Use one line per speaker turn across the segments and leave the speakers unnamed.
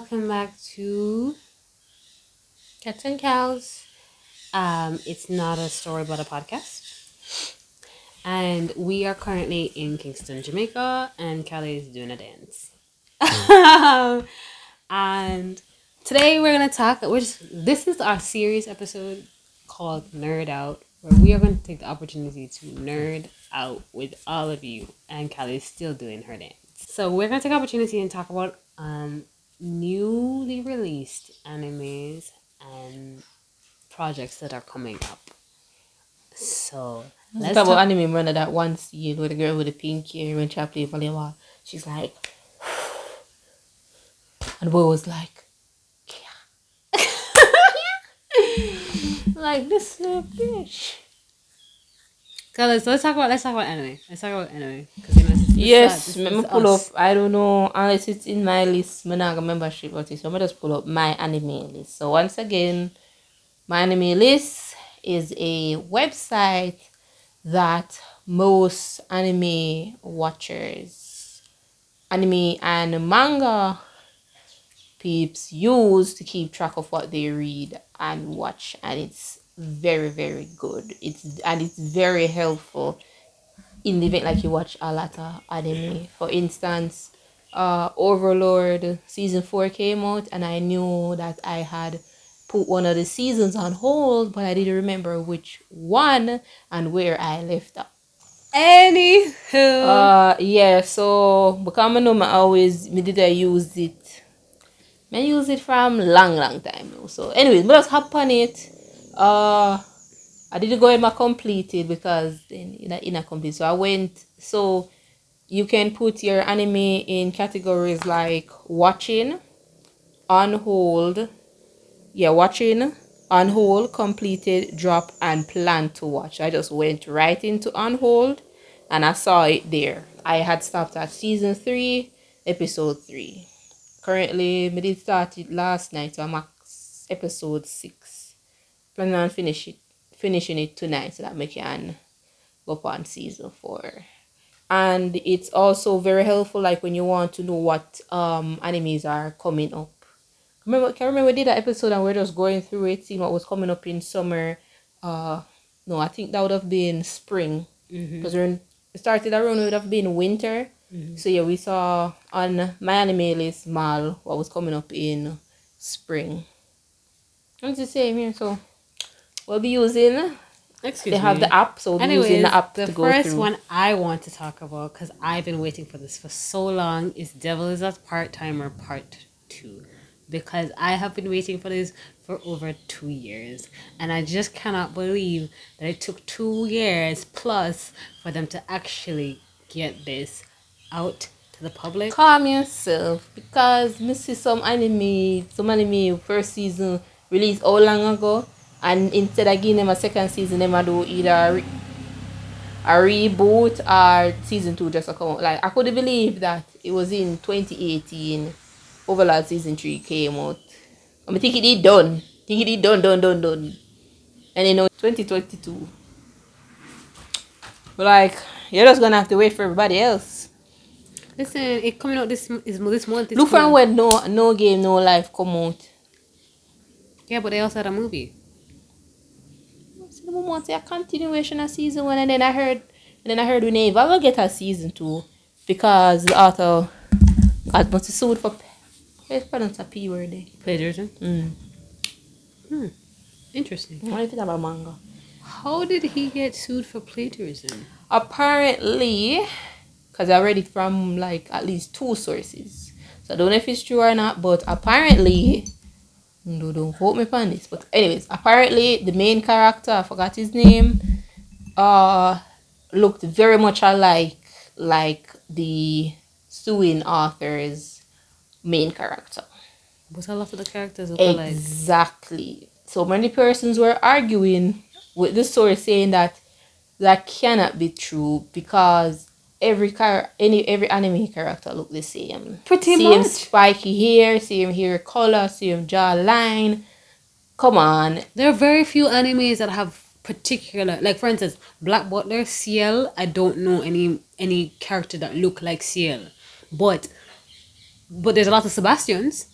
welcome back to Cats and Cows. Um, it's not a story but a podcast. And we are currently in Kingston, Jamaica, and Kelly is doing a dance. and today we're gonna talk. We're just, this is our series episode called Nerd Out, where we are going to take the opportunity to nerd out with all of you. And Kelly is still doing her dance. So we're gonna take opportunity and talk about um newly released animes and projects that are coming up. So
let's talk about anime. Remember that one scene with the girl with the pink hair when she played volleyball. She's like, and the boy was like, yeah. like this little bitch.
So let's, let's talk about let's talk about anime. Let's talk about anime because you know. It's,
yes, let me pull us. up. I don't know unless it's in my list. Not membership, but so I'm just pull up my anime list. So once again, my anime list is a website that most anime watchers, anime and manga peeps use to keep track of what they read and watch, and it's very very good it's and it's very helpful in the event like you watch a lot of anime for instance uh overlord season 4 came out and i knew that i had put one of the seasons on hold but i didn't remember which one and where i left off
Anywho.
Uh yeah, so because I know I always me did I use it. I use it from long long time now. So anyways, but just hop on it uh I didn't go in my completed because in in in a complete. So I went so you can put your anime in categories like watching, on hold, yeah, watching, on hold, completed, drop, and plan to watch. I just went right into on hold and I saw it there. I had stopped at season three, episode three. Currently, I did start it last night, so I'm at episode six planning on finish it, finishing it tonight so that we can go on season four. And it's also very helpful like when you want to know what um animes are coming up. Remember can remember we did that episode and we are just going through it, seeing what was coming up in summer. Uh no, I think that would have been spring. Because mm-hmm. we started around it would have been winter. Mm-hmm. So yeah, we saw on my anime list Mal what was coming up in spring. It's the same here, so we'll be using. Excuse they me. have the app, so we'll Anyways, be using the app
the
to
go first one I want to talk about because I've been waiting for this for so long is Devil is a Part Timer Part Two, because I have been waiting for this for over two years, and I just cannot believe that it took two years plus for them to actually get this out to the public.
Calm yourself, because see some anime, some anime first season released how long ago and instead of giving them a second season, them I do either a, re- a reboot or season two just to come out. Like I couldn't believe that it was in 2018. Overlord season three came out. I mean, think it did done. Think it did done, done, done, done. And you know, 2022. But like, you're just gonna have to wait for everybody else.
Listen, it coming out this is this month. This
Look from when no no game, no life come out.
Yeah, but they also had a movie
the want a continuation of season one, and then I heard, and then I heard we never will get a season two because the author got must sued for. Let's pronounce a p word there.
Plagiarism.
Mm.
Hmm. Interesting.
What do you think about manga?
How did he get sued for plagiarism?
Apparently, because I read it from like at least two sources. So I don't know if it's true or not, but apparently no, don't quote me on this. But anyways, apparently the main character, I forgot his name, uh looked very much alike like the suing author's main character.
But a lot of the characters look
exactly. alike. Exactly. So many persons were arguing with the source saying that that cannot be true because every car any every anime character look the same.
Pretty
same
much.
spiky hair, same hair color, same jawline. Come on.
There are very few animes that have particular like for instance, Black Butler, Ciel, I don't know any any character that look like Ciel. But but there's a lot of Sebastians.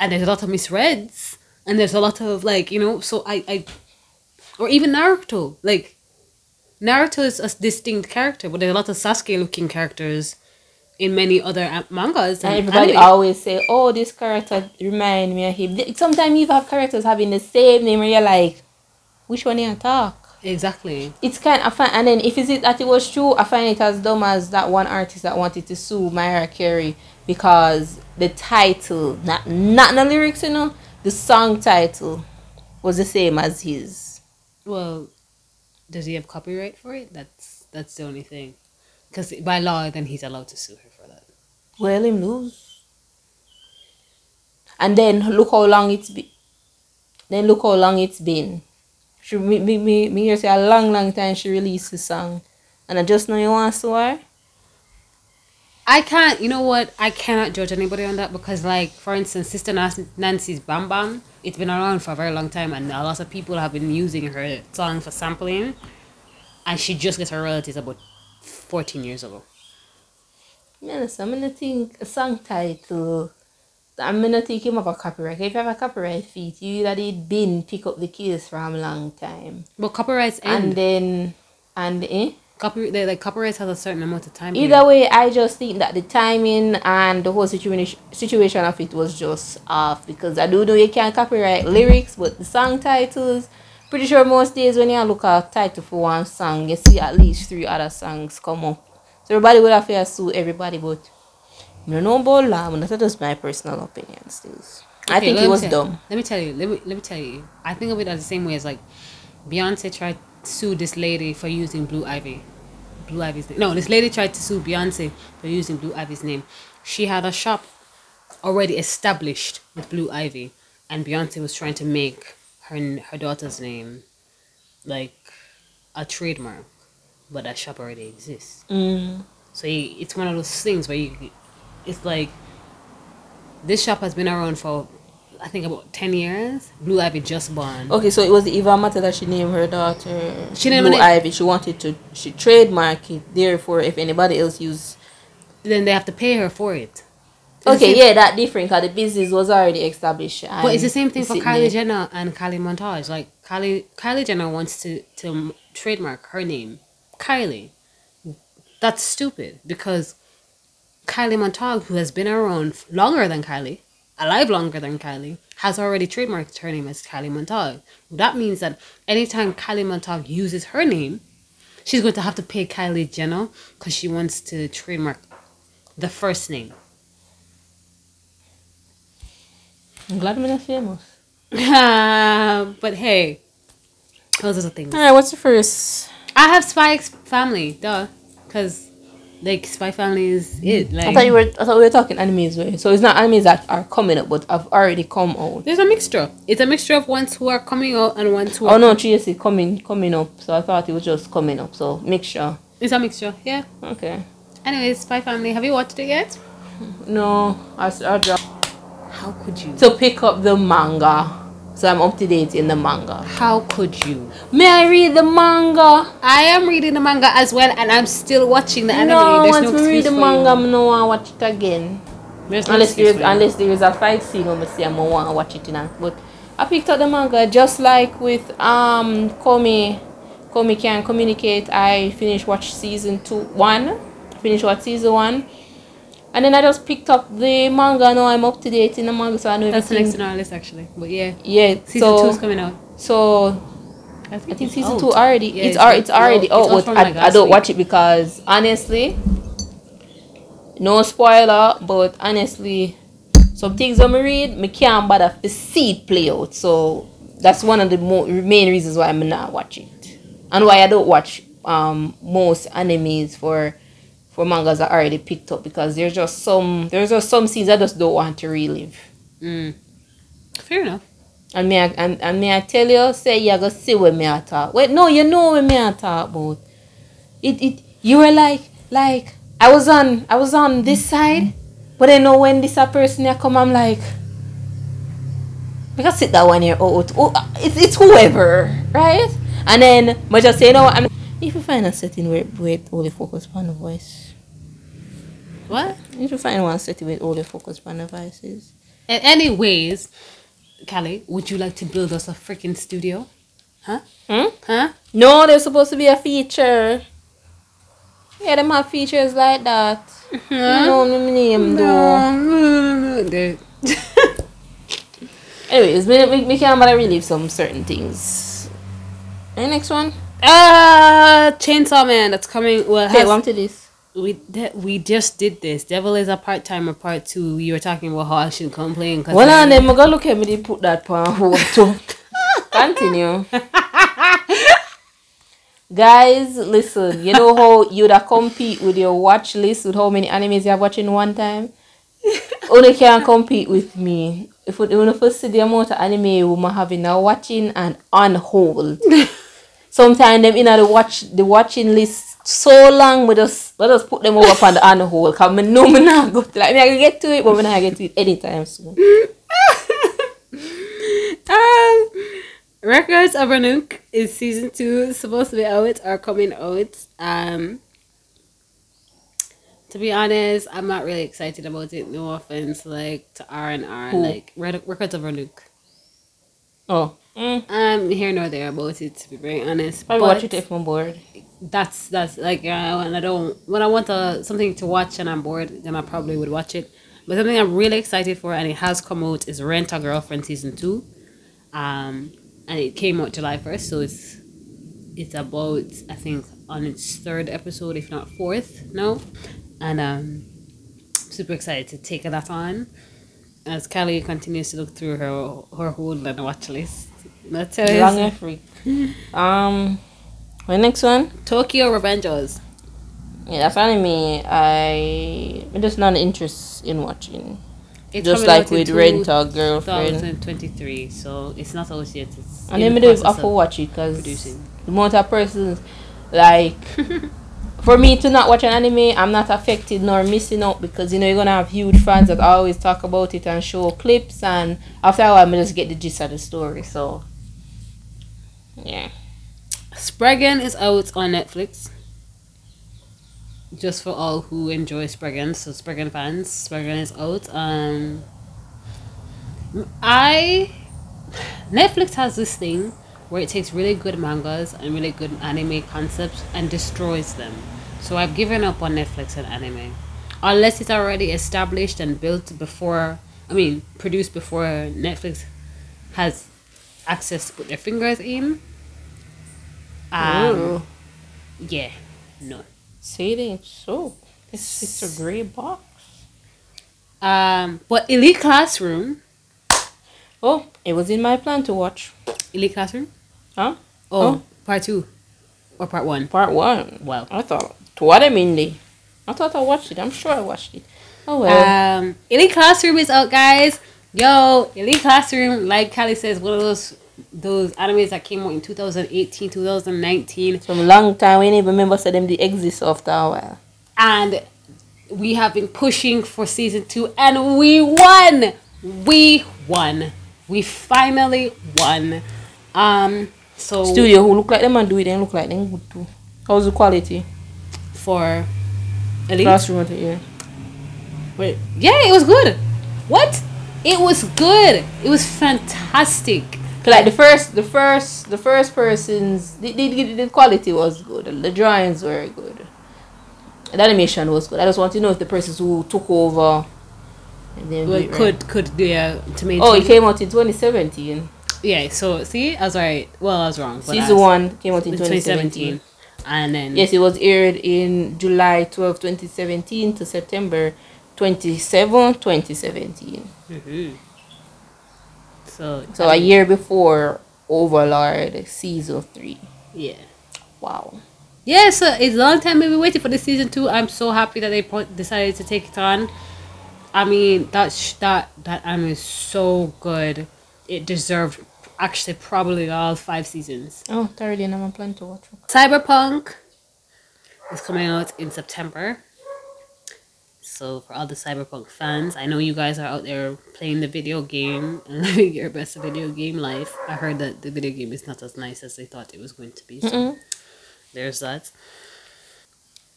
and there's a lot of misreads, and there's a lot of like you know. So I, I, or even Naruto, like Naruto is a distinct character, but there's a lot of Sasuke looking characters in many other mangas.
And
And,
everybody
anime.
always say, "Oh, this character remind me of him." Sometimes you have characters having the same name, and you're like, "Which one you talk?"
exactly.
It's kind of fun. And then if is it that it was true, I find it as dumb as that one artist that wanted to sue Mariah Carey because the title, not not the lyrics, you know, the song title was the same as his.
Well, does he have copyright for it? That's that's the only thing. Because by law, then he's allowed to sue her for that.
Well, him lose. And then look how long it's been. Then look how long it's been. She me me me, me hear say a long long time she released the song, and I just know you want to sue.
I can't. You know what? I cannot judge anybody on that because, like, for instance, Sister Nancy's Bam Bam. It's been around for a very long time, and a lot of people have been using her song for sampling, and she just gets her royalties about fourteen years ago.
Man, I'm gonna think a song title. I'm gonna think him up a copyright. If you have a copyright feat, you that it been pick up the case from a long time.
But copyrights
And then and eh?
Copy they, like copyrights has a certain amount of time.
Either way, I just think that the timing and the whole situation situation of it was just off because I do know you can't copyright lyrics, but the song titles, pretty sure most days when you look at title for one song, you see at least three other songs come up. So everybody would have to sue everybody, but don't know about law, but that's just my personal opinion. Still, I think it was
tell-
dumb.
Let me tell you. Let me let me tell you. I think of it as the same way as like Beyonce tried sue this lady for using Blue Ivy. Blue Ivy's name. No, this lady tried to sue Beyonce for using Blue Ivy's name. She had a shop already established with Blue Ivy, and Beyonce was trying to make her her daughter's name like a trademark, but that shop already exists.
Mm.
So it's one of those things where you, it's like, this shop has been around for, I think about ten years. Blue Ivy just born.
Okay, so it was Eva Mata that she named her daughter
She named
Blue Ivy. She wanted to she trademark it. Therefore, if anybody else use
Then they have to pay her for it. It's
Okay, yeah, that different because the business was already established.
But it's the same thing for Kylie. Jenner and Kylie Montage. Like Kylie, Kylie Jenner wants to to trademark her name, Kylie. That's stupid because Kylie Montage, who has been around longer than Kylie, alive longer than Kylie, has already trademarked her name as Kylie Montage. That means that anytime Kylie Montage uses her name, she's going to have to pay Kylie Jenner because she wants to trademark the first name.
I'm glad I'm not famous.
but hey, those are the things.
All right, what's the first?
I have Spy Family, duh, because like Spy Family is it. Mm. Like
I thought you were. I thought we were talking animes, right? So it's not animes that are coming up, but have already come out.
there's a mixture. It's a mixture of ones who are coming out and ones who
Oh
are.
no, TSC coming coming up. So I thought it was just coming up. So mixture.
It's a mixture. Yeah.
Okay.
Anyways, Spy Family. Have you watched it yet?
No, I I dropped
How could you?
to pick up the manga. So I'm up to date in the manga.
How could you?
May I read the manga?
I am reading the manga as well, and I'm still watching the anime.
No,
There's
once
no
we read the manga,
you.
I no to watch it again.
There's
Unless
excuse
there's unless there is a fight scene, I'm see I'm want to watch it now. But I picked up the manga just like with um Komi, Komi can communicate. I finished watch season two one, finished watch season one, and then I just picked up the manga. Now I'm up to date in the manga, so I know
That's the
everything.
next on our list actually. But yeah,
Yeah,
season
so
two's coming out.
so
I
I
think,
think season
out.
two already.
Yeah,
it's, it's already
out.
out,
It's
but
from,
I,
like,
I don't
week.
watch it because honestly, no spoiler. But honestly, some things I'm read, me can't bother to see it play out. So that's one of the mo- main reasons why I'm not watching it, and why I don't watch um most animes for for mangas that already picked up because there's just some there's just some scenes I just don't want to relive.
Mm. Fair enough.
And may I, and, and me, I tell you, say you're gonna see what me I talk. Wait, no, you know what me I talk about. It, it, you were like, like, I was on, I was on this side, but I know when this a person here come, I'm like, can sit that one here. Oh, oh, oh, it's, it's whoever, right? And then, but just say, you know what, I'm, if you find a setting where, where it only focus on the voice,
What?
you find one city with all only focus on the voices,
And anyways, Callie, would you like to build us a freaking studio? Huh?
Hmm?
Huh?
No, there's supposed to be a feature. Yeah, them have features like that. No, me name though.
No. There-
Anyways, we, we, we can but relieve some certain things. And next one.
Ah, Chainsaw Man. That's coming. Well,
Okay,
has-
to this.
We de- we just did this. Devil is a part timer part two. You were talking about how I should complain. Cause
Well,
I-
and then I go look at me, they put that on hold too. Continue. Guys, listen, you know how you'd compete with your watch list with how many animes you're watching one time? Only can compete with me. If you when you first see the amount of anime we might having now watching and on hold. Sometimes them in the watch the watching list so long we just let us put them over on the on hold. Cause me know me not go to like me I can get to it, but me not get to it anytime soon.
um, Records of Ragnarok is season two supposed to be out or coming out. Um, to be honest, I'm not really excited about it. No offense, like to R and R, like Red- Records of Ragnarok.
Oh. Mm.
I'm here nor there about it. To be very honest,
Probably
but
watch it if I'm bored.
That's that's like uh, when I don't when I want uh, something to watch and I'm bored, then I probably would watch it. But something I'm really excited for and it has come out is Rent a Girlfriend season two, um, and it came out July first, so it's it's about I think on its third episode, if not fourth now, and um, super excited to take that on. As Callie continues to look through her her whole and watch list. That's how
Long free. Um, the next one.
Tokyo Revengers.
Yeah, that's anime. I I'm just not interested in watching.
It's
just like with Rent a Girlfriend.
2023, so it's not out yet. It's
And then
the
have
of
watch it because the amount of persons like for me to not watch an anime, I'm not affected nor missing out because you know you're gonna have huge fans that always talk about it and show clips, and after a while, I just get the gist of the story. So yeah,
Spriggan is out on Netflix. Just for all who enjoy Spriggan, so Spriggan fans, Spriggan is out. Um, I Netflix has this thing where it takes really good mangas and really good anime concepts and destroys them. So I've given up on Netflix and anime, unless it's already established and built before. I mean, produced before Netflix has access to put their fingers in. Um, yeah, no.
say it ain't so. It's it's a gray box.
Um, but Elite Classroom,
Oh, it was in my plan to watch.
Elite Classroom.
Huh?
Oh,
Oh.
part two, or part one.
Part one.
Well,
I thought. To what I mean, they. I thought I watched it. I'm sure I watched it. Oh well.
um, Elite Classroom is out, guys. Yo, Elite Classroom, like Callie says, one of those those animes that came out in 2018, 2019,
Some long time. We didn't even remember said them they exist after a while.
and we have been pushing for season two, and we won. We won. We finally won. Um, so
Studio who look like them and do it, they look like them good too. How's the quality?
for Elite.
Classroom, yeah.
Wait, yeah, it was good. What? It was good. It was fantastic.
Like the first, the first, the first person's the, the, the, the quality was good. The drawings were good. The animation was good. I just want to know if the persons who took over. And then do
Well,
it right.
could could yeah to maintain.
Oh, it came out in 2017.
yeah. So see, I was right. Well, I was wrong. but I
Season
was-
one came out in
in
2017.
2017, and then
Yes, it was aired in July 12, 2017 to September 27, 2017.
Mhm. So
So a year before Overlord season 3.
yeah.
Wow.
Yeah, so it's a long time we've been waiting for the season two. I'm so happy that they decided to take it on. I mean, that sh- that that anime is so good. It deserved actually probably all five seasons.
Oh, already and I'm planning to watch.
Cyberpunk is coming out in September. So for all the Cyberpunk fans, I know you guys are out there playing the video game and living your best video game life. I heard that the video game is not as nice as they thought it was going to be. So
Mm-mm.
there's that.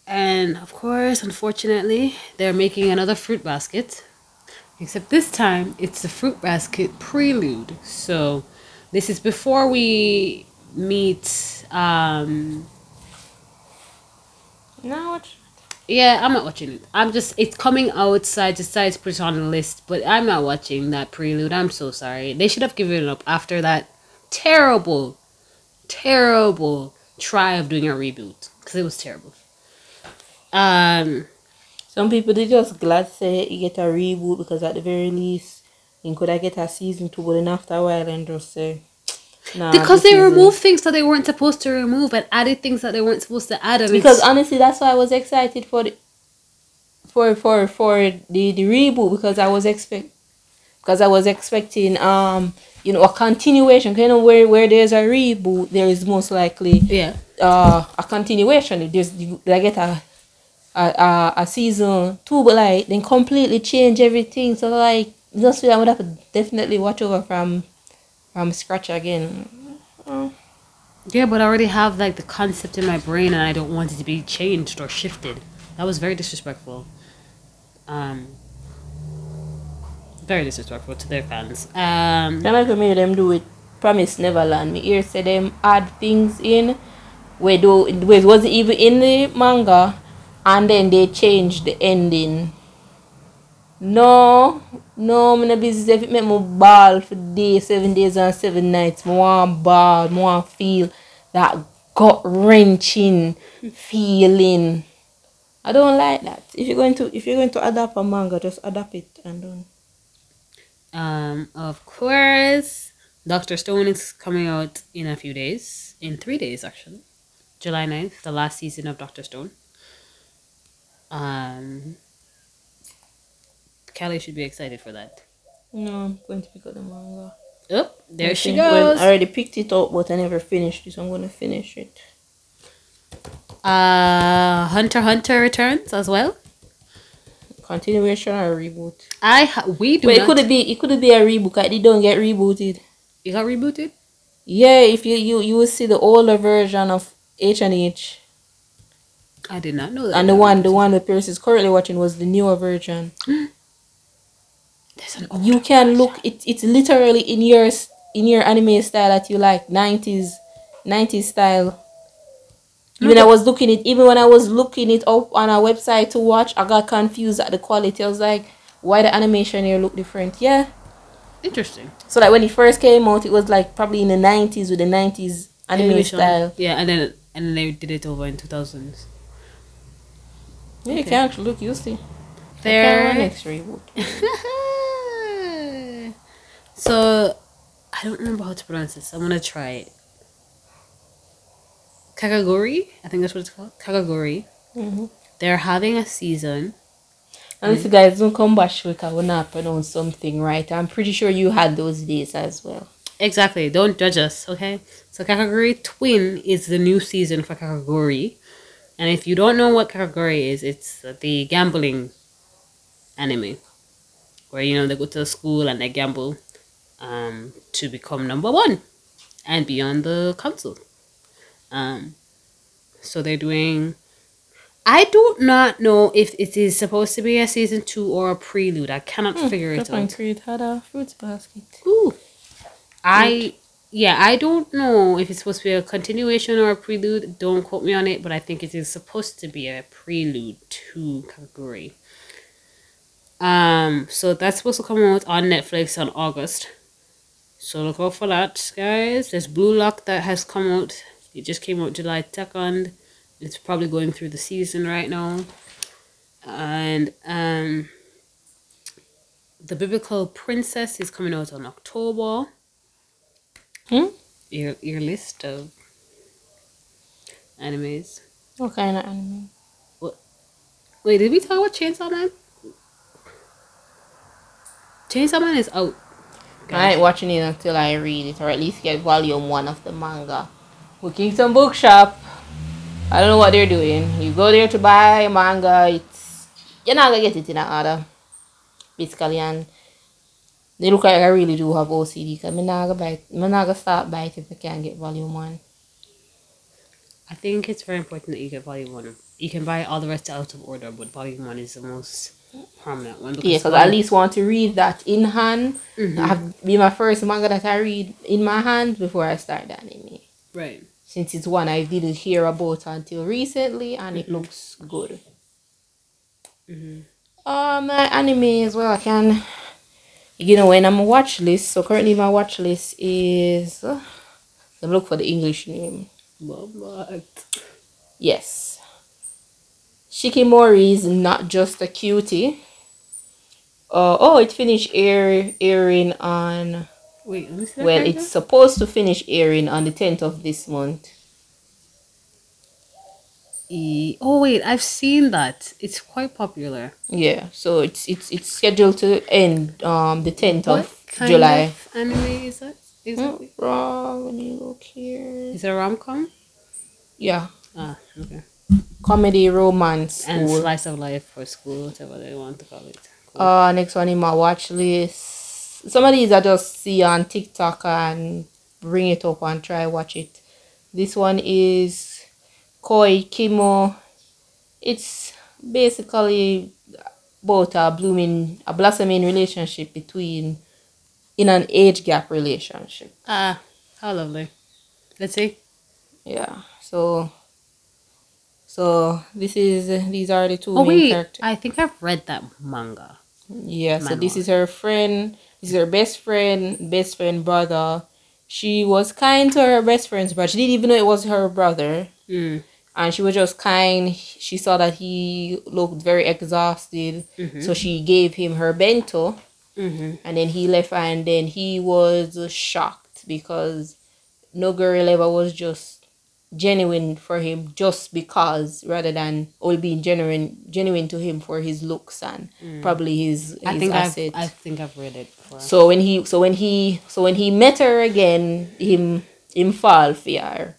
And of course, unfortunately, they're making another fruit basket. Except this time it's the fruit basket prelude. So this is before we meet um
No?
Yeah, I'm not watching it. I'm just it's coming out, so I decided to put on the list, but I'm not watching that prelude. I'm so sorry. They should have given up after that terrible, terrible try of doing a reboot. Because it was terrible. Um
Some people they just glad say you get a reboot because at the very least you could I get a season two, but then after a while and just say nah,
because they
is it.
removed things that they weren't supposed to remove and added things that they weren't supposed to add. And
because honestly that's why I was excited for the for for for the the reboot because I was expect because I was expecting um you know a continuation. You know where where there's a reboot, there is most likely
yeah,
uh a continuation. There's I get a a, a a season two, but like then completely change everything. So like just feel I would have to definitely watch over from from scratch again. Oh.
yeah, but I already have like the concept in my brain, and I don't want it to be changed or shifted. That was very disrespectful. Um, very disrespectful to their fans. Um,
Then like me them do it Promise Neverland. Me hear say them add things in where do where it wasn't even in the manga and then they changed the ending. No, no, me no business if it make me ball for days, seven days and seven nights. Me want ball, me want feel that gut wrenching feeling. I don't like that. If you're going to if you're going to adapt a manga, just adapt it and don't.
Um, of course, Doctor Stone is coming out in a few days, in three days actually, July 9th, the last season of Doctor Stone. Um, Kelly should be excited for that.
No, I'm going to pick up the manga.
Oh, there
I
she
think- well,
goes.
I already picked it up, but I never finished it, so I'm gonna finish it.
Uh, Hunter Hunter returns as well.
Continuation or reboot?
I ha- we do
But it
not.
could be it could be a reboot. 'cause It don't get rebooted.
it got rebooted.
Yeah, if you you you will see the older version of H and H,
I did not know that.
and the one the one that Pierce is currently watching was the newer version.
There's an older
You can look it. It's literally in your in your anime style that you like, nineties, nineties style. Even I was looking it even when I was looking it up on a website to watch, I got confused at the quality. I was like, why the animation here look different? Yeah.
Interesting.
So like when it first came out, it was like probably in the nineties with the nineties anime
Animation.
style.
Yeah, and then and then they did it over in two thousands.
Yeah, you can actually look. You see.
There.
Next reboot.
so, I don't remember how to pronounce this. I'm gonna try it. Kagagori, I think that's what it's called. Kagagori.
Mm-hmm.
They're having a season.
And if you guys don't come back quick, I will not pronounce something right. I'm pretty sure you had those days as well.
Exactly. Don't judge us, okay? So Kakagori Twin is the new season for Kakagori. And if you don't know what Kakagori is, it's the gambling anime. Where, you know, they go to school and they gamble um, to become number one and be on the council. Um, so they're doing... I do not know if it is supposed to be a season two or a prelude. I cannot figure it out.
Creed had a fruits basket.
Ooh. I yeah, I don't know if it's supposed to be a continuation or a prelude. Don't quote me on it, but I think it is supposed to be a prelude to Kaguri. Um, so that's supposed to come out on Netflix on August. So look out for that, guys. There's Blue Lock that has come out. It just came out July second. It's probably going through the season right now. And um the Bibliophile Princess is coming out on October.
Hmm?
Your your list of animes.
What kind of anime? What?
Wait, did we talk about Chainsaw Man? Chainsaw Man is out.
I ain't watching it until I read it, or at least get volume one of the manga. Kingston Bookshop. I don't know what they're doing. You go there to buy manga, it's you're not gonna get it in an order. Basically, and they look like I really do have OCD. Cause I'm not gonna buy, I'm not gonna start buy it if I can't get volume one.
I think it's very important that you get volume one. You can buy all the rest out of order, but volume one is the most prominent one.
Yeah, because I at least want to read that in hand. I have be my first manga that I read in my hand before I start the anime.
right.
Since it's one I didn't hear about until recently, and it looks good. Uh, my anime as well. I can, you know, when I'm a watch list. So currently my watch list is. Uh, let me look for the English name.
What?
Yes. Shikimori is not just a cutie. Uh, oh, it finished air airing on.
Wait, that
Well, it's supposed to finish airing on the 10th of this month.
E- oh wait, I've seen that. It's quite popular.
Yeah, so it's it's it's scheduled to end um the 10th
What
of
kind
July.
of anime is that? Is
Hmm,
it?
wrong, let me look here.
Is it a rom com?
Yeah,
Ah, okay.
Comedy romance.
And
school.
slice of life for school, whatever they want to call it. Cool.
Uh, next one in my watch list. Some of these I just see on TikTok and bring it up and try watch it. This one is Koi Kimo. It's basically about a blooming, a blossoming relationship between, in an age gap relationship.
Ah, how lovely. Let's see.
Yeah. So. So this is these are the two
Oh
main
wait,
characters.
I think I've read that manga.
Yeah, so this is her friend. This is her best friend, best friend brother. She was kind to her best friend's brother. She didn't even know it was her brother.
Mm.
And she was just kind. She saw that he looked very exhausted.
Mhm.
So she gave him her bento.
Mm-hmm.
And then he left and then he was shocked because no girl ever was just genuine for him just because rather than all being genuine genuine to him for his looks and mm. probably his, his
I think
assets.
I've I think I've read it before.
So when he so when he so when he met her again, him him fall for her.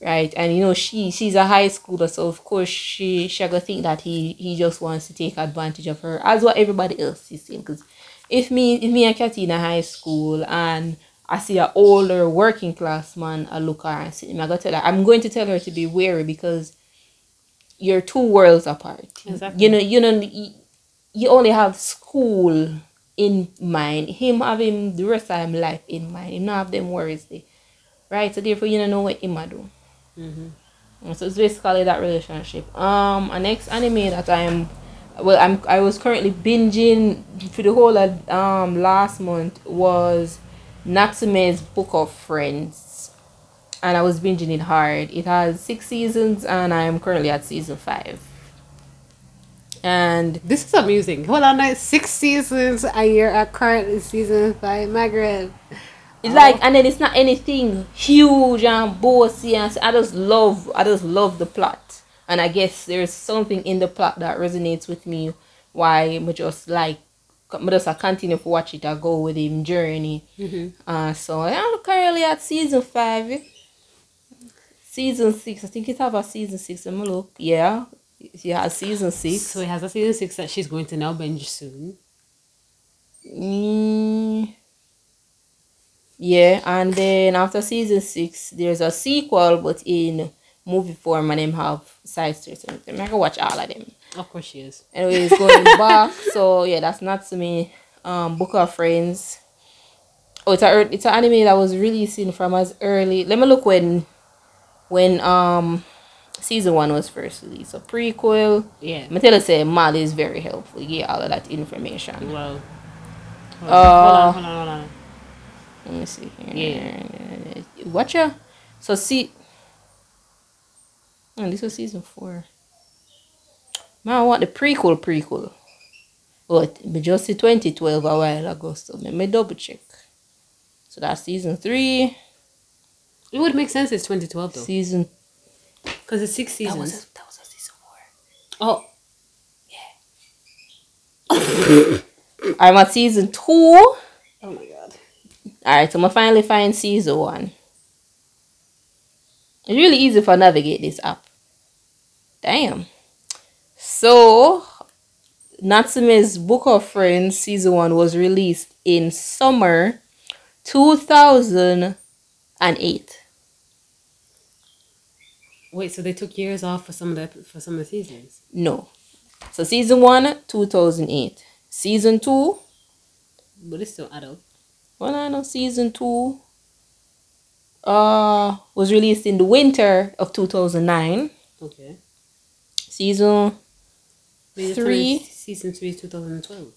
Right? And you know she she's a high schooler, so of course she she gonna think that he he just wants to take advantage of her as what everybody else is saying. Cause if me if me and Katy in a high school and I see an older working class man I look at her and see him, I gotta tell her I'm going to tell her to be wary because you're two worlds apart.
Exactly.
You know, you know you, you only have school in mind. Him having the rest of him life in mind. Him not have them worries there. Right? So therefore you don't know what him a do.
Mhm.
And So it's basically that relationship. Um a next anime that I'm well I'm I was currently binging for the whole of um last month was Natsume's Book of Friends. And I was binging it hard. It has six seasons and I'm currently at season five. And
This is amusing. Hold on, six seasons a year at current season five. Margaret.
It's like, oh. and then it's not anything huge and bossy, and so I just love, I just love the plot, and I guess there's something in the plot that resonates with me. Why I just like, I just I continue to watch it. I go with him journey.
Mhm.
Uh, so I'm currently at season five. Season six, I think it have a season six. Let me look. Yeah, she has season six.
So it has a season six that she's going to now binge soon.
Mm, yeah, and then after season six, there's a sequel, but in movie form, and them have side stories. and everything. I can watch all of them.
Of course she is.
Anyways, going back, so yeah, that's not to me. Um, Book of Friends. Oh, it's a it's an anime that was releasing from as early. Let me look when, when um, season one was first released. So prequel.
Yeah.
Tell say Mali is very helpful. Get all of that information.
Well. Hold
Uh,
on, hold on, hold on, hold on.
Let me see here. Watch ya. So see. Oh, this was season four. Man, I want the prequel prequel. But but just the 2012 a while ago, so let me double check. So that's season three.
It would make sense. It's 2012 though,
Season
because it's six seasons.
that was a, that was a season four.
Oh, Yeah.
I'm at season two.
oh my god.
Alright, so I'm gonna finally find season one. It's really easy for navigate this app. Damn. So Natsume's Book of Friends season one was released in summer two thousand and eight.
Wait, so they took years off for some of the for some of the seasons.
No. So season one, 2008. Season two,
But it's still adult.
well, I know season two uh, was released in the winter of 2009.
Okay.
Season,
Maybe
Three.
Season three, thousand twelve.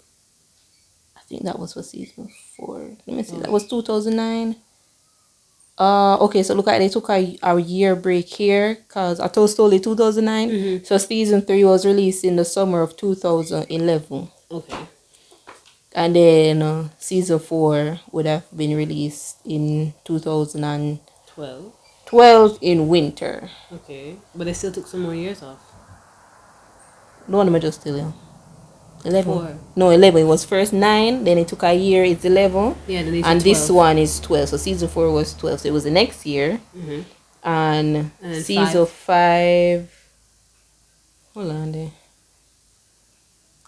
I think that was for season four. Let me see, that was 2009. Uh, okay, so look at they took a, a year break here because I told Stoli 2009.
Mhm.
So season three was released in the summer of 2011.
Okay.
And then uh, season four would have been released in 2012
Twelve.
in winter.
Okay. But they still took some more years off.
No, I'm just tell you. 11.
Four.
No, 11. It was first 9, then it took a year, it's 11.
Yeah. Then
And this
12.
one is 12. So season 4 was 12. So it was the next year.
Mhm.
And,
And
season 5. Hold on there.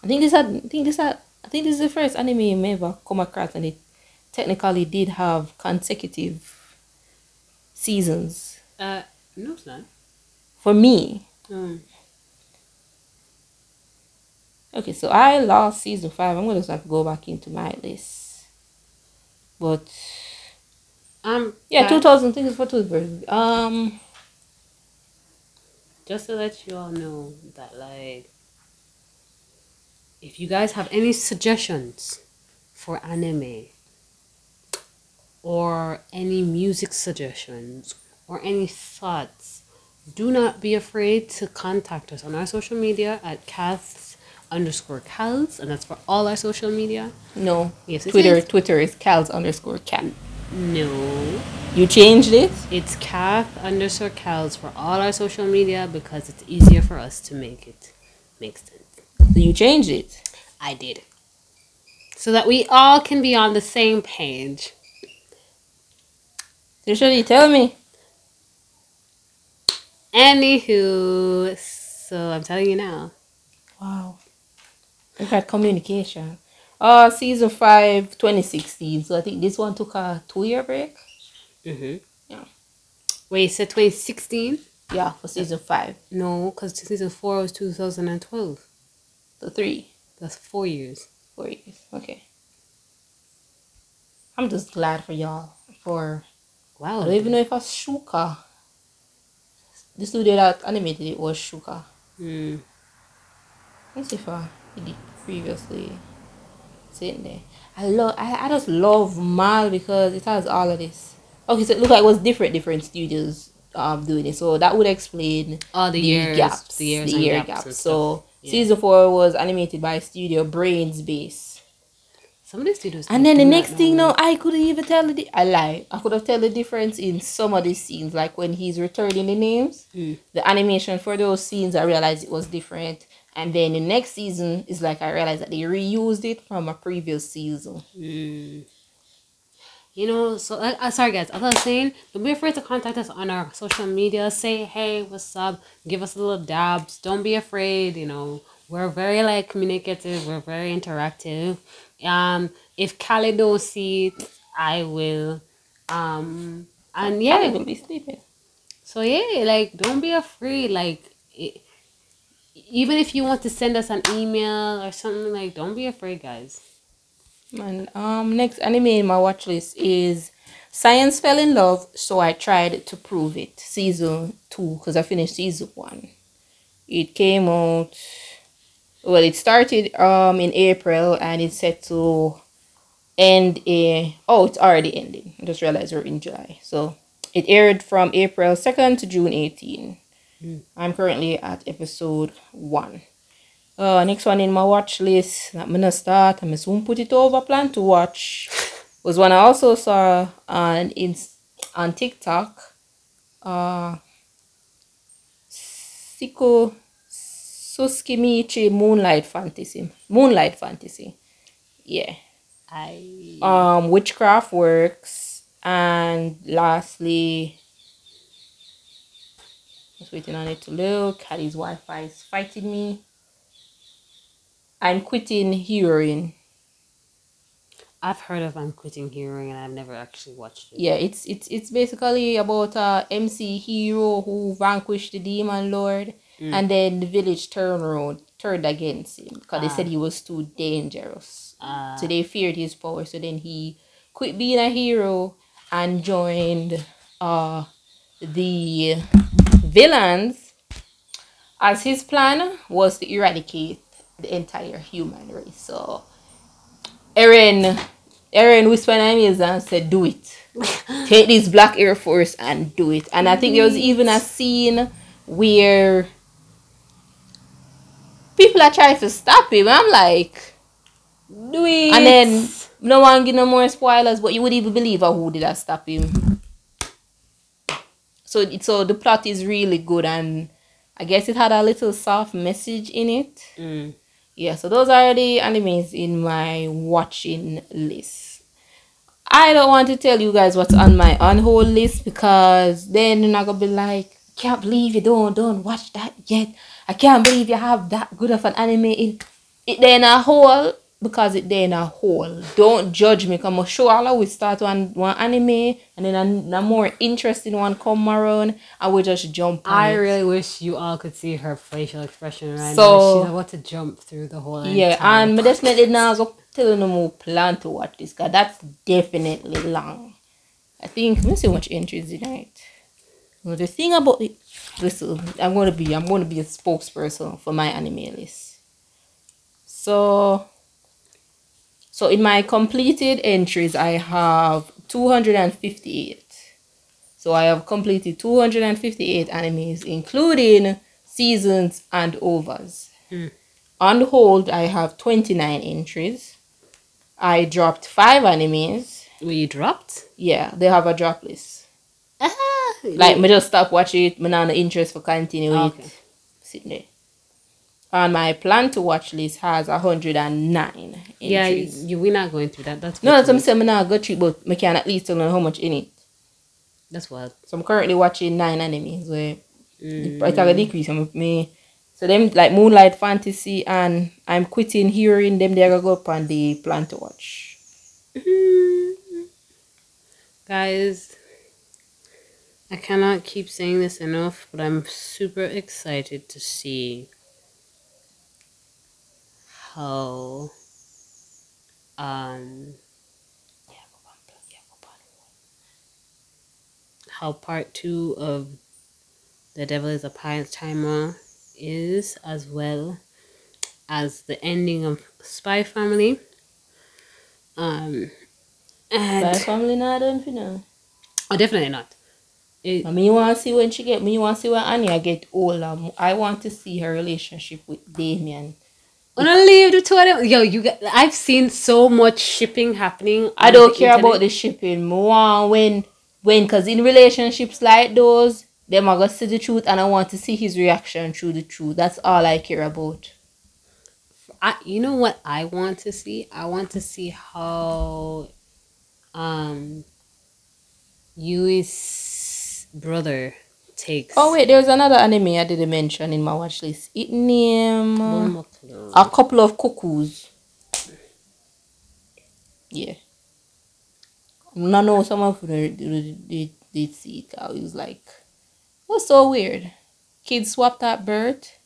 I think this had, I think this had, I think this is the first anime I ever come across and it technically did have consecutive seasons.
Uh, no, it's not.
For me,
Um,
Okay, so I lost season five. I'm gonna have to go back into my list. But
um.
yeah, two thousand things for two versions. Um,
Just to let you all know that, like, if you guys have any suggestions for anime, or any music suggestions, or any thoughts, do not be afraid to contact us on our social media at Caths underscore Kals, and that's for all our social media.
no.
Yes,
Twitter.
is.
Twitter is Kal's underscore cat.
No,
You changed it.
it's Cath underscore Cals for all our social media because it's easier for us to make it make sense.
So you changed it.
I did. So that we all can be on the same page.
So should you tell me?
Anywho, so I'm telling you now.
Wow. We've had communication. Uh, season five, 2016. So I think this one took a two year break.
Mm-hmm.
Yeah.
Wait, you said 2016?
Yeah, for season five.
No, because season 4 was 2012.
So three,
That's four years.
four years. Okay. I'm just glad for y'all for
Wow.
I don't even know if it's Shuka. The studio that animated it was Shuka.
Mm.
Let's see if I did it previously. Sitting there. I love I, I just love Mal because it has all of this. Okay, so it looked like it was different different studios um doing it. So that would explain
All the, years.
gaps.
The years
the year
gaps.
gaps. So.
Yeah.
season four was animated by Studio Brains Base.
Some of the studios.
And then the next thing now, I couldn't even tell the I lie. I could have tell the difference in some of the scenes, like when he's returning the names,
Mm.
the animation for those scenes. I realized it was different, and then the next season is like I realized that they reused it from a previous season.
Mm. You know, so uh, uh, sorry guys. As I was saying, don't be afraid to contact us on our social media. Say, hey, what's up? Give us a little dabs. Don't be afraid. You know, we're very like communicative. We're very interactive. Um, if Cali don't see it, I will. Um, and
Yeah,
yeah,
I will be sleeping.
so yeah, like don't be afraid. Like it, even if you want to send us an email or something, like don't be afraid, guys.
And um, next anime in my watch list is Science Fell in Love, so I tried to prove it. Season two, because I finished season one. It came out. Well, it started um in April and it's set to end a. Oh, it's already ending. I just realized we're in July. So it aired from April second to June 18. I'm currently at episode one. Uh, next one in my watch list that I'm gonna start. I'm soon put it over. Plan to watch was one I also saw on in on TikTok. Uh, Siko Tsukimichi Moonlight Fantasy. Moonlight Fantasy. Yeah.
I
Um, Witchcraft Works, and lastly, just waiting on it to load. Caddy's Wi-Fi is fighting me. I'm quitting heroing.
I've heard of I'm quitting heroing and I've never actually watched it.
Yeah, it's it's it's basically about a MC hero who vanquished the demon lord, and then the village turned around turned against him because they
Ah.
said he was too dangerous.
Uh,
So they feared his power. So then he quit being a hero and joined uh the villains as his plan was to eradicate the entire human race. So Eren Eren whispered in his ear and said, Do it. Take this black Air Force and do it. And I think there was even a scene where people are trying to stop him. I'm like,
do it.
and then no one give no more spoilers, but you would even believe who did that stop him. So it- so the plot is really good and I guess it had a little soft message in it.
Mm.
Yeah, so those are the animes in my watching list. I don't want to tell you guys what's on my on hold list because then you're not gonna be like, can't believe you don't don't watch that yet. I can't believe you have that good of an anime in it then a hole because it there in a hole. Don't judge me Come I'm sure I'll always start one one anime and then a, a more interesting one come around and we just jump on
I
it.
really wish you all could see her facial expression right
So-
now. She's about to jump through the whole.
Yeah, and me definitely now go tell you no more plan to watch this because that's definitely long. I think let me see how much entries tonight. Well, the thing about it, listen, I'm gonna be I'm gonna be a spokesperson for my anime list. So, so in my completed entries, I have 258. So I have completed 258 animes, including seasons and overs. On hold, I have 29 entries. I dropped five animes.
We dropped?
Yeah, they have a drop list.
Ah,
Like, me just stop watching it, me not interest for continue
Ah,
it.
okay.
Sitting there. And my plan to watch list has 109 entries.
yeah, you, we're not going through that. That's
no, that's what I'm saying, me not go through, but me can at least tell you how much in it.
That's wild.
So I'm currently watching nine animes where
Mm.
price tag decrease on me. So them like Moonlight Fantasy and I'm quitting hearing them they're gonna go up on the plan to watch.
Guys, I cannot keep saying this enough, but I'm super excited to see how um how part two of The Devil is a Part Timer is, as well as the ending of Spy Family. Um, and
Spy family not done for now.
oh, definitely not. It,
I mean you wanna see when she get me you wanna see when Anya get older. I want to see her relationship with Damien.
Leave the two of them, yo, you get. I've seen so much shipping happening.
I don't care
internet.
about the shipping. Want when when cause in relationships like those, them I gonna see the truth and I want to see his reaction through the truth. That's all I care about.
I, you know what I want to see? I want to see how, um, Yui's brother takes.
Oh wait, there's another anime I didn't mention in my watch list. It name uh, a couple of cuckoos. Yeah. No, no, some of them did, did, did see it. I was like, what's so weird? Kids swapped at birth,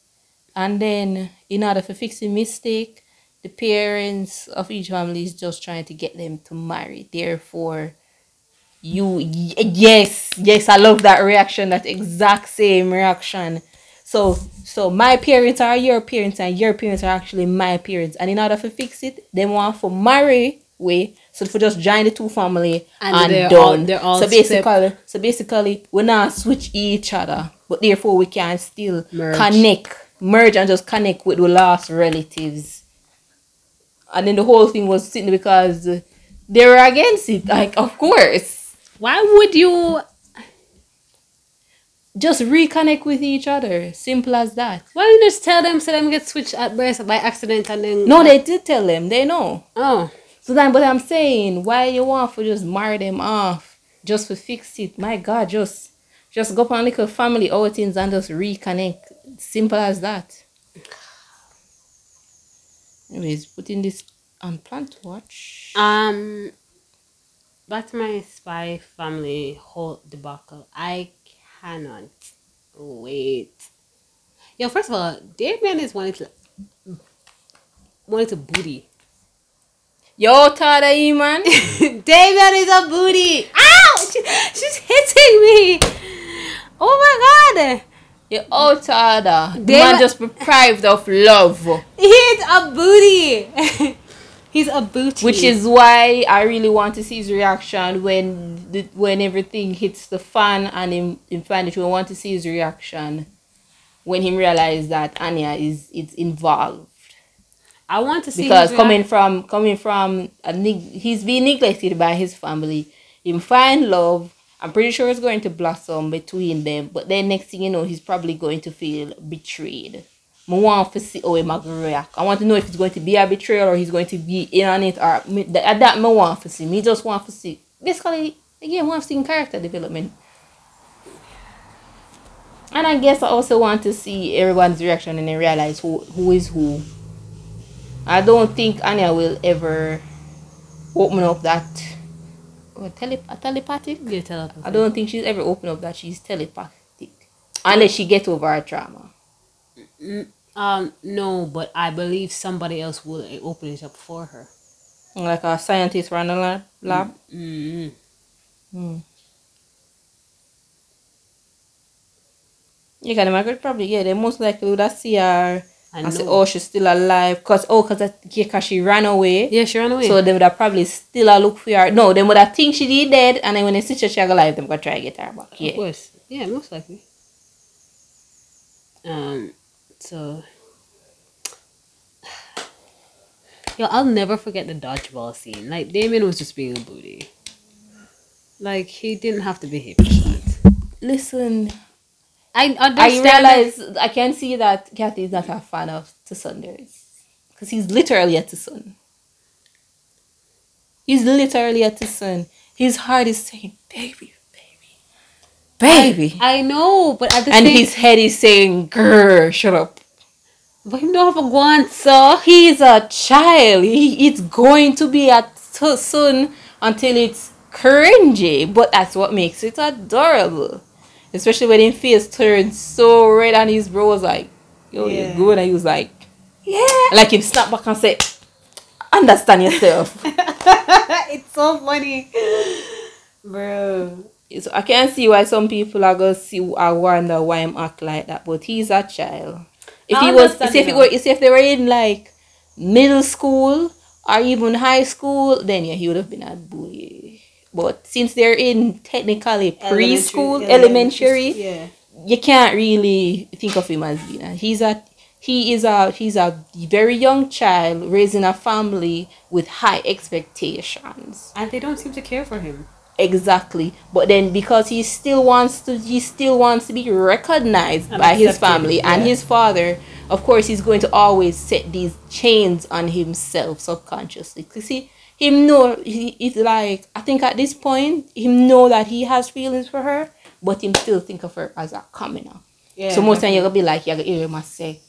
and then in order to fix the mistake, the parents of each family is just trying to get them to marry. Therefore, you y- yes, yes, I love that reaction. That exact same reaction. So, so my parents are your parents, and your parents are actually my parents. And in order to fix it, they want for marry way. So for just join the two family
And
and,
they're
done.
all- they're all
so basically, so basically, we not switch each other, but therefore we can still
Merge.
connect, merge, and just connect with the last relatives. And then the whole thing was sitting because they were against it. Like, of course,
Why would you?
just reconnect with each other. Simple as that.
Why don't you just tell them so them get switched at birth by accident and then?
No, they did tell them. They know.
Oh,
So then, but I'm saying, why you want to just marry them off just to fix it? My God, just just go on little family outings and just reconnect. Simple as that. Anyways, putting this on plan to watch.
um, back to my spy family whole debacle. I cannot wait. Yo, first of all, Damien is one little wanted to booty.
Yo, Tada, E man.
David is a booty. Ow! She, she's hitting me. Oh my god.
Yo, oh, Tada. The man just deprived of love.
He's a booty. He's a booty.
Which is why I really want to see his reaction when the, when everything hits the fan and him, him find it. We want to see his reaction when he realized that Anya is is involved.
I want to see
because
his
coming from coming from a he's being neglected by his family him find love i'm pretty sure it's going to blossom between them but then next thing you know he's probably going to feel betrayed I want to see how he might react. I want to know if it's going to be a betrayal or he's going to be in on it or me, that, that I want to see. Me just want to see. Basically, again, I want to see character development. And I guess I also want to see everyone's reaction and then realize who, who is who. I don't think Anya will ever open up that or tele, telepathic.
Yeah, telepathy.
I don't think she's ever opened up that she's telepathic unless she get over her trauma.
Mm, Um, no, but I believe somebody else will open it up for her.
Like a scientist run a lab. lab.
mm
Hmm. Yeah, kind of could probably yeah. They most likely would have see her
I
and say,
know.
oh, she's still alive. Cause oh, cause that, yeah, cause she ran away.
Yeah, she ran away.
So they would have probably still a look for her. No, they would have think she did dead, and then when they see her she alive, them gonna try to get her back.
Of
Yeah.
course. Yeah, most likely. Um, so. Yo, I'll never forget the dodgeball scene. Like, Damien was just being a booty. Like, he didn't have to behave like that.
Listen,
I understand.
I realize I can see that Kathy is not a fan of Tsunderes. Because he's literally a Tsun. He's literally a Tsun. His heart is saying, baby, baby, baby.
I know, but at the same
and
same
his head is saying, grr, shut up.
But him don't have a guan, so.
He's a child. He, it's going to be a soon until it's cringy. But that's what makes it adorable. Especially when his face turns so red and his bro was like, yo,
Yeah.
you're good. And he was like, yeah. Like him snap back and say, understand yourself.
it's so funny. Bro.
So I can't see why some people are going to see, I wonder why him act like that. But he's a child. If
I
he was, if, he were, see if they were in like middle school or even high school, then yeah, he would have been a bully. But since they're in technically preschool, elementary,
Yeah.
you can't really think of him as being. a- He's a he is a he's a very young child raising a family with high expectations.
And they don't seem to care for him.
Exactly. But then because he still wants to he still wants to be recognized by his family and his father, of course he's going to always set these chains on himself subconsciously. Cause see him know he, it's like I think at this point him know that he has feelings for her, but him still think of her as a commoner.
Yeah.
so most time you're gonna be like you're gonna hear him say,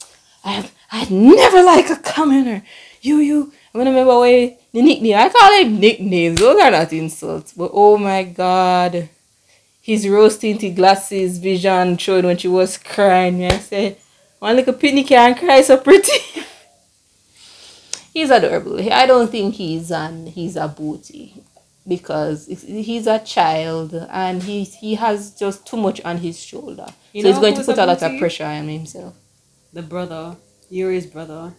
I have I never like a commoner. You you I'm gonna remember when the nickname I call him nicknames, those are not insults, but oh my god. His rose tinted glasses vision showed when she was crying. I said, One little pitney can't cry so pretty. he's adorable. I don't think he's an he's a booty because he's a child and he he has just too much on his shoulder.
You
so he's going to put
a
a lot of pressure on himself.
the brother, Yuri's brother.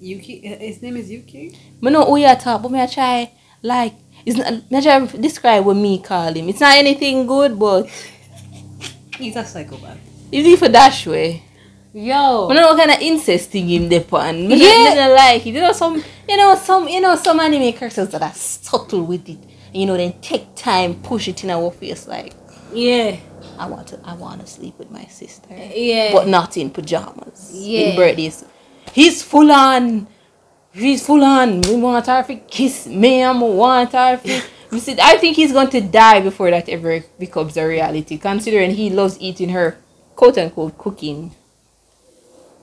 Yuki, his name is Yuki.
I know who you talk, but me I try like it's not me I try describe what me call him. It's not anything good, but
He's a psychopath.
it's even dash way.
Yo,
I don't know what kind of incest thing him depend. Me
Yeah.
not like it. You know some you know some you know some anime characters that are subtle with it. You know, then take time, push it in our face like
yeah,
I want to I want to sleep with my sister.
yeah.
But not in pajamas.
Yeah.
In birthdays. He's full on. He's full on. We want her to kiss me. I want her to. I think he's going to die before that ever becomes a reality, considering he loves eating her quote unquote cooking.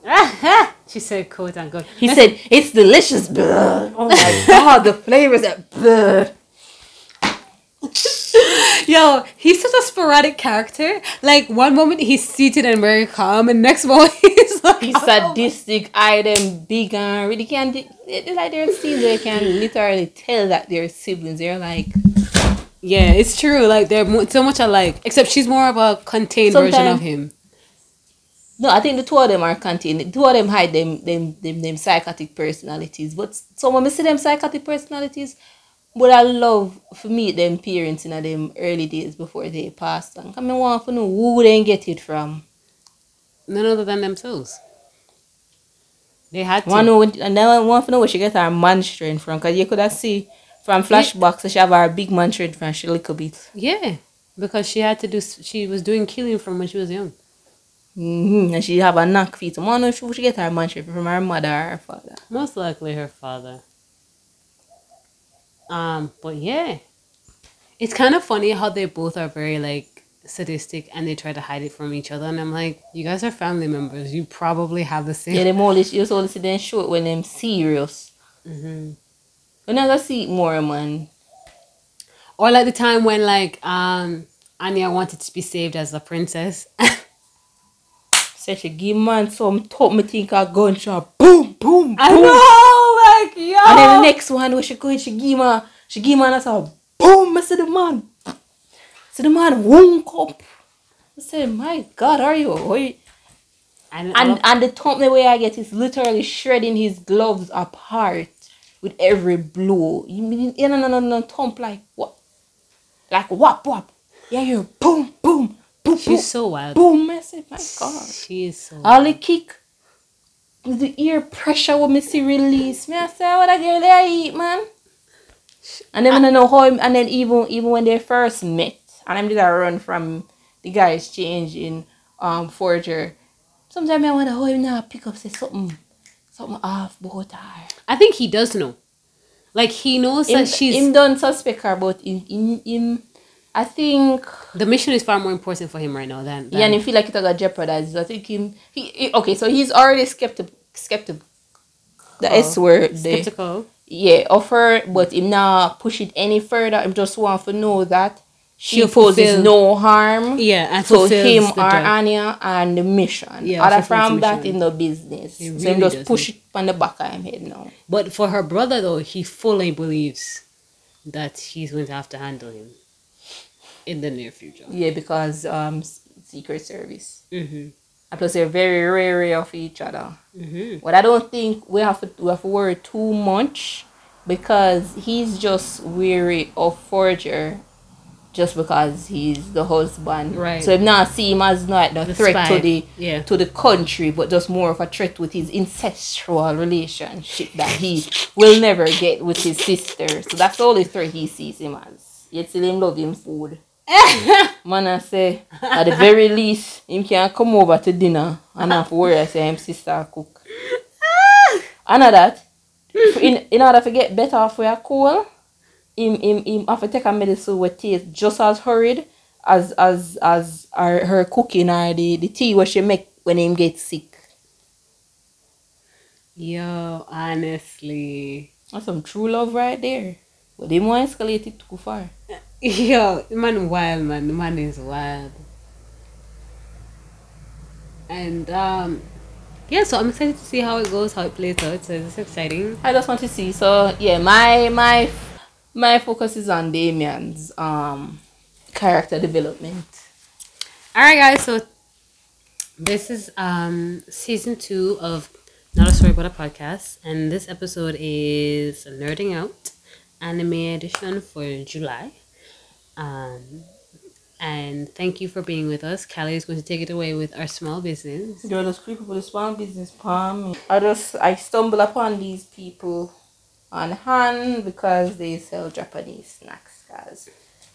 she said, "Quote unquote."
He said, It's delicious. Blood. Oh my god, the flavors are blood.
Yo, he's such a sporadic character. Like one moment he's seated and very calm, and next moment he's like
He's sadistic, eye them big and really can't. It's like scenes where you can literally tell that they're siblings. They're like
Yeah, it's true. Like they're mo- so much alike, except she's more of a contained version of him.
no, I think the two of them are contained. The two of them hide them them them, them psychotic personalities. But some of me see them psychotic personalities. But I love for me them parents in them early days before they passed on. I mean, want to know who they get it from.
None other than themselves. They had to.
Want know and then I want to know where she get her man strength from. Cause you could have see from flashbacks she have her big man strength from she little bit.
Yeah, because she had to do. She was doing killing from when she was young.
Mm-hmm. And she have a knock feet. So I want to know if she get her man strength from her mother or her father.
Most likely her father. Um, but yeah, it's kind of funny how they both are very like sadistic and they try to hide it from each other. And I'm like, you guys are family members. You probably have the same.
Yeah, them always you only see them short when them serious.
hmm
We never see it more man.
Or like the time when like um Anya wanted to be saved as a princess.
Say she give man some top me think a gunshot. Boom, boom, boom.
I know, yo.
And then the next one where she go she give man she give man a sound boom, I see the man. See the man woke up. I said, My God, are you? Are you?
and,
and and the thumbnail way I get is literally shredding his gloves apart with every blow. You mean you know no no no thump like what? Like whop whop. Yeah, you boom boom boom boom
she's so wild.
boom. I said, my God.
She is so.
All the kick the ear pressure what me see release. Me I say what a girl they eat man. And then I know how him, and then even even when they first met and I'm just a run from the guys change in um Forger. Sometimes I wonder how him now pick up say something something off about her.
I think he does know. Like he knows
Him,
that she's
him don't suspect her but in in him I think
the mission is far more important for him right now than, than
yeah, and he feel like it got jeopardized. I think him he, he- okay, so he's already skeptic skeptic the
Oh,
S word
skeptical.
yeah, of her, but him not push it any further. I'm just want to know that she
She'll
poses no harm
Yeah, and
to him or
job.
Anya and the mission.
Yeah,
Other from that in the business.
He
so him just
does
push
it.
it on the back of him head now.
But for her brother though, he fully believes that he's going to have to handle him in the near future.
Yeah, because um Secret Service.
Mm-hmm.
And plus they're very wary of each other.
Mm-hmm.
But I don't think we have to we have to worry too much because he's just weary of Forger just because he's the husband.
Right.
So him not see him as not the,
The
threat
spy.
to the
Yeah.
to the country, but just more of a threat with his incestual relationship that he will never get with his sister. So that's all the only threat he sees him as. Yet still him love him food. Man, I say, at the very least, him can come over to dinner and have to worry I say him sister cook. and that, in, in order to get better for your cool, him, him, him have to take a medicine with taste just as hurried as as as her, her cooking or the, the tea what she make when him get sick.
Yo, honestly.
That's some true love right there. But him want escalate it too far.
Uh, Yo, the man wild man. The man is wild. And um yeah, so I'm excited to see how it goes, how it plays out. So it's exciting.
I just want to see. So yeah, my my my focus is on Damien's um character development.
Alright guys, so this is um season two of Not a Story But a Podcast. And this episode is Nerding Out anime edition for July. Um and thank you for being with us. Kals is going to take it away with our small business.
Girl, those people with the small business palm. I just I stumble upon these people on hand because they sell Japanese snacks. Cause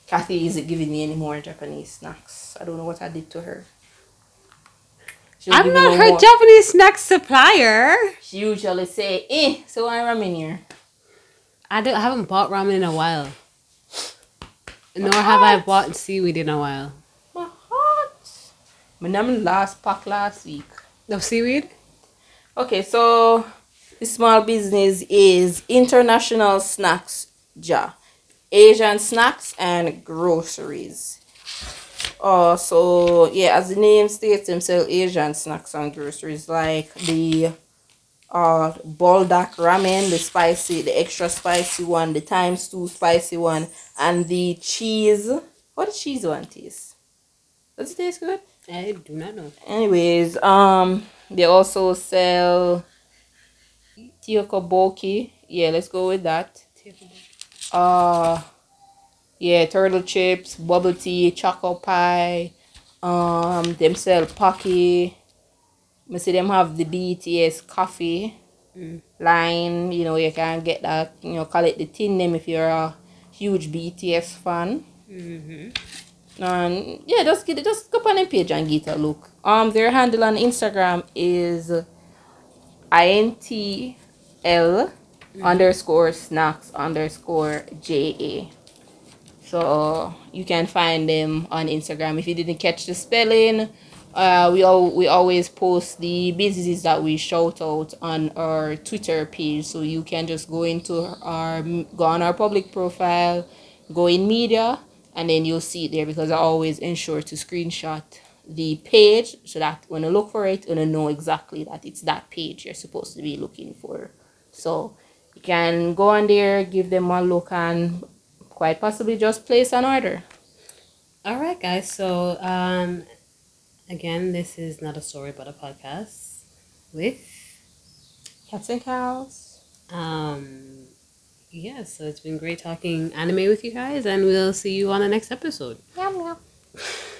Kathy isn't giving me any more Japanese snacks. I don't know what I did to her. She'll
I'm not
no
her
more.
Japanese snack supplier.
She usually say, "Eh, so I ramen here."
I, don't, I haven't bought ramen in a while. Nor have I bought seaweed in a while.
My heart. My name last pack last week.
Of seaweed?
Okay, so the small business is International Snacks Ja. Asian snacks and groceries. Uh, so yeah, as the name states, them sell Asian snacks and groceries like the uh buldak ramen, the spicy, the extra spicy one, the times two spicy one, and the cheese. What the cheese one taste? Does it taste good?
I do not know.
Anyways, um, they also sell Tteokbokki. Yeah, let's go with that. Uh, yeah, turtle chips, bubble tea, choco pie. Um, them sell Pocky. I see them have the BTS coffee
Mm.
line. You know, you can get that. You know, call it the tin name if you're a huge BTS fan.
Mm-hmm.
And yeah, just get just go on their page and get a look. Um, their handle on Instagram is intl underscore snacks underscore ja. So you can find them on Instagram. If you didn't catch the spelling, uh, we all we always post the businesses that we shout out on our Twitter page. So you can just go into our go on our public profile, go in media, and then you'll see it there because I always ensure to screenshot the page so that when you look for it, you'll know exactly that it's that page you're supposed to be looking for. So you can go on there, give them a look, and quite possibly just place an order.
All right, guys. So, um, again, this is not a story, but a podcast with,
Cath and Kals.
um, yeah. So it's been great talking anime with you guys, and we'll see you on the next episode.
Meow meow.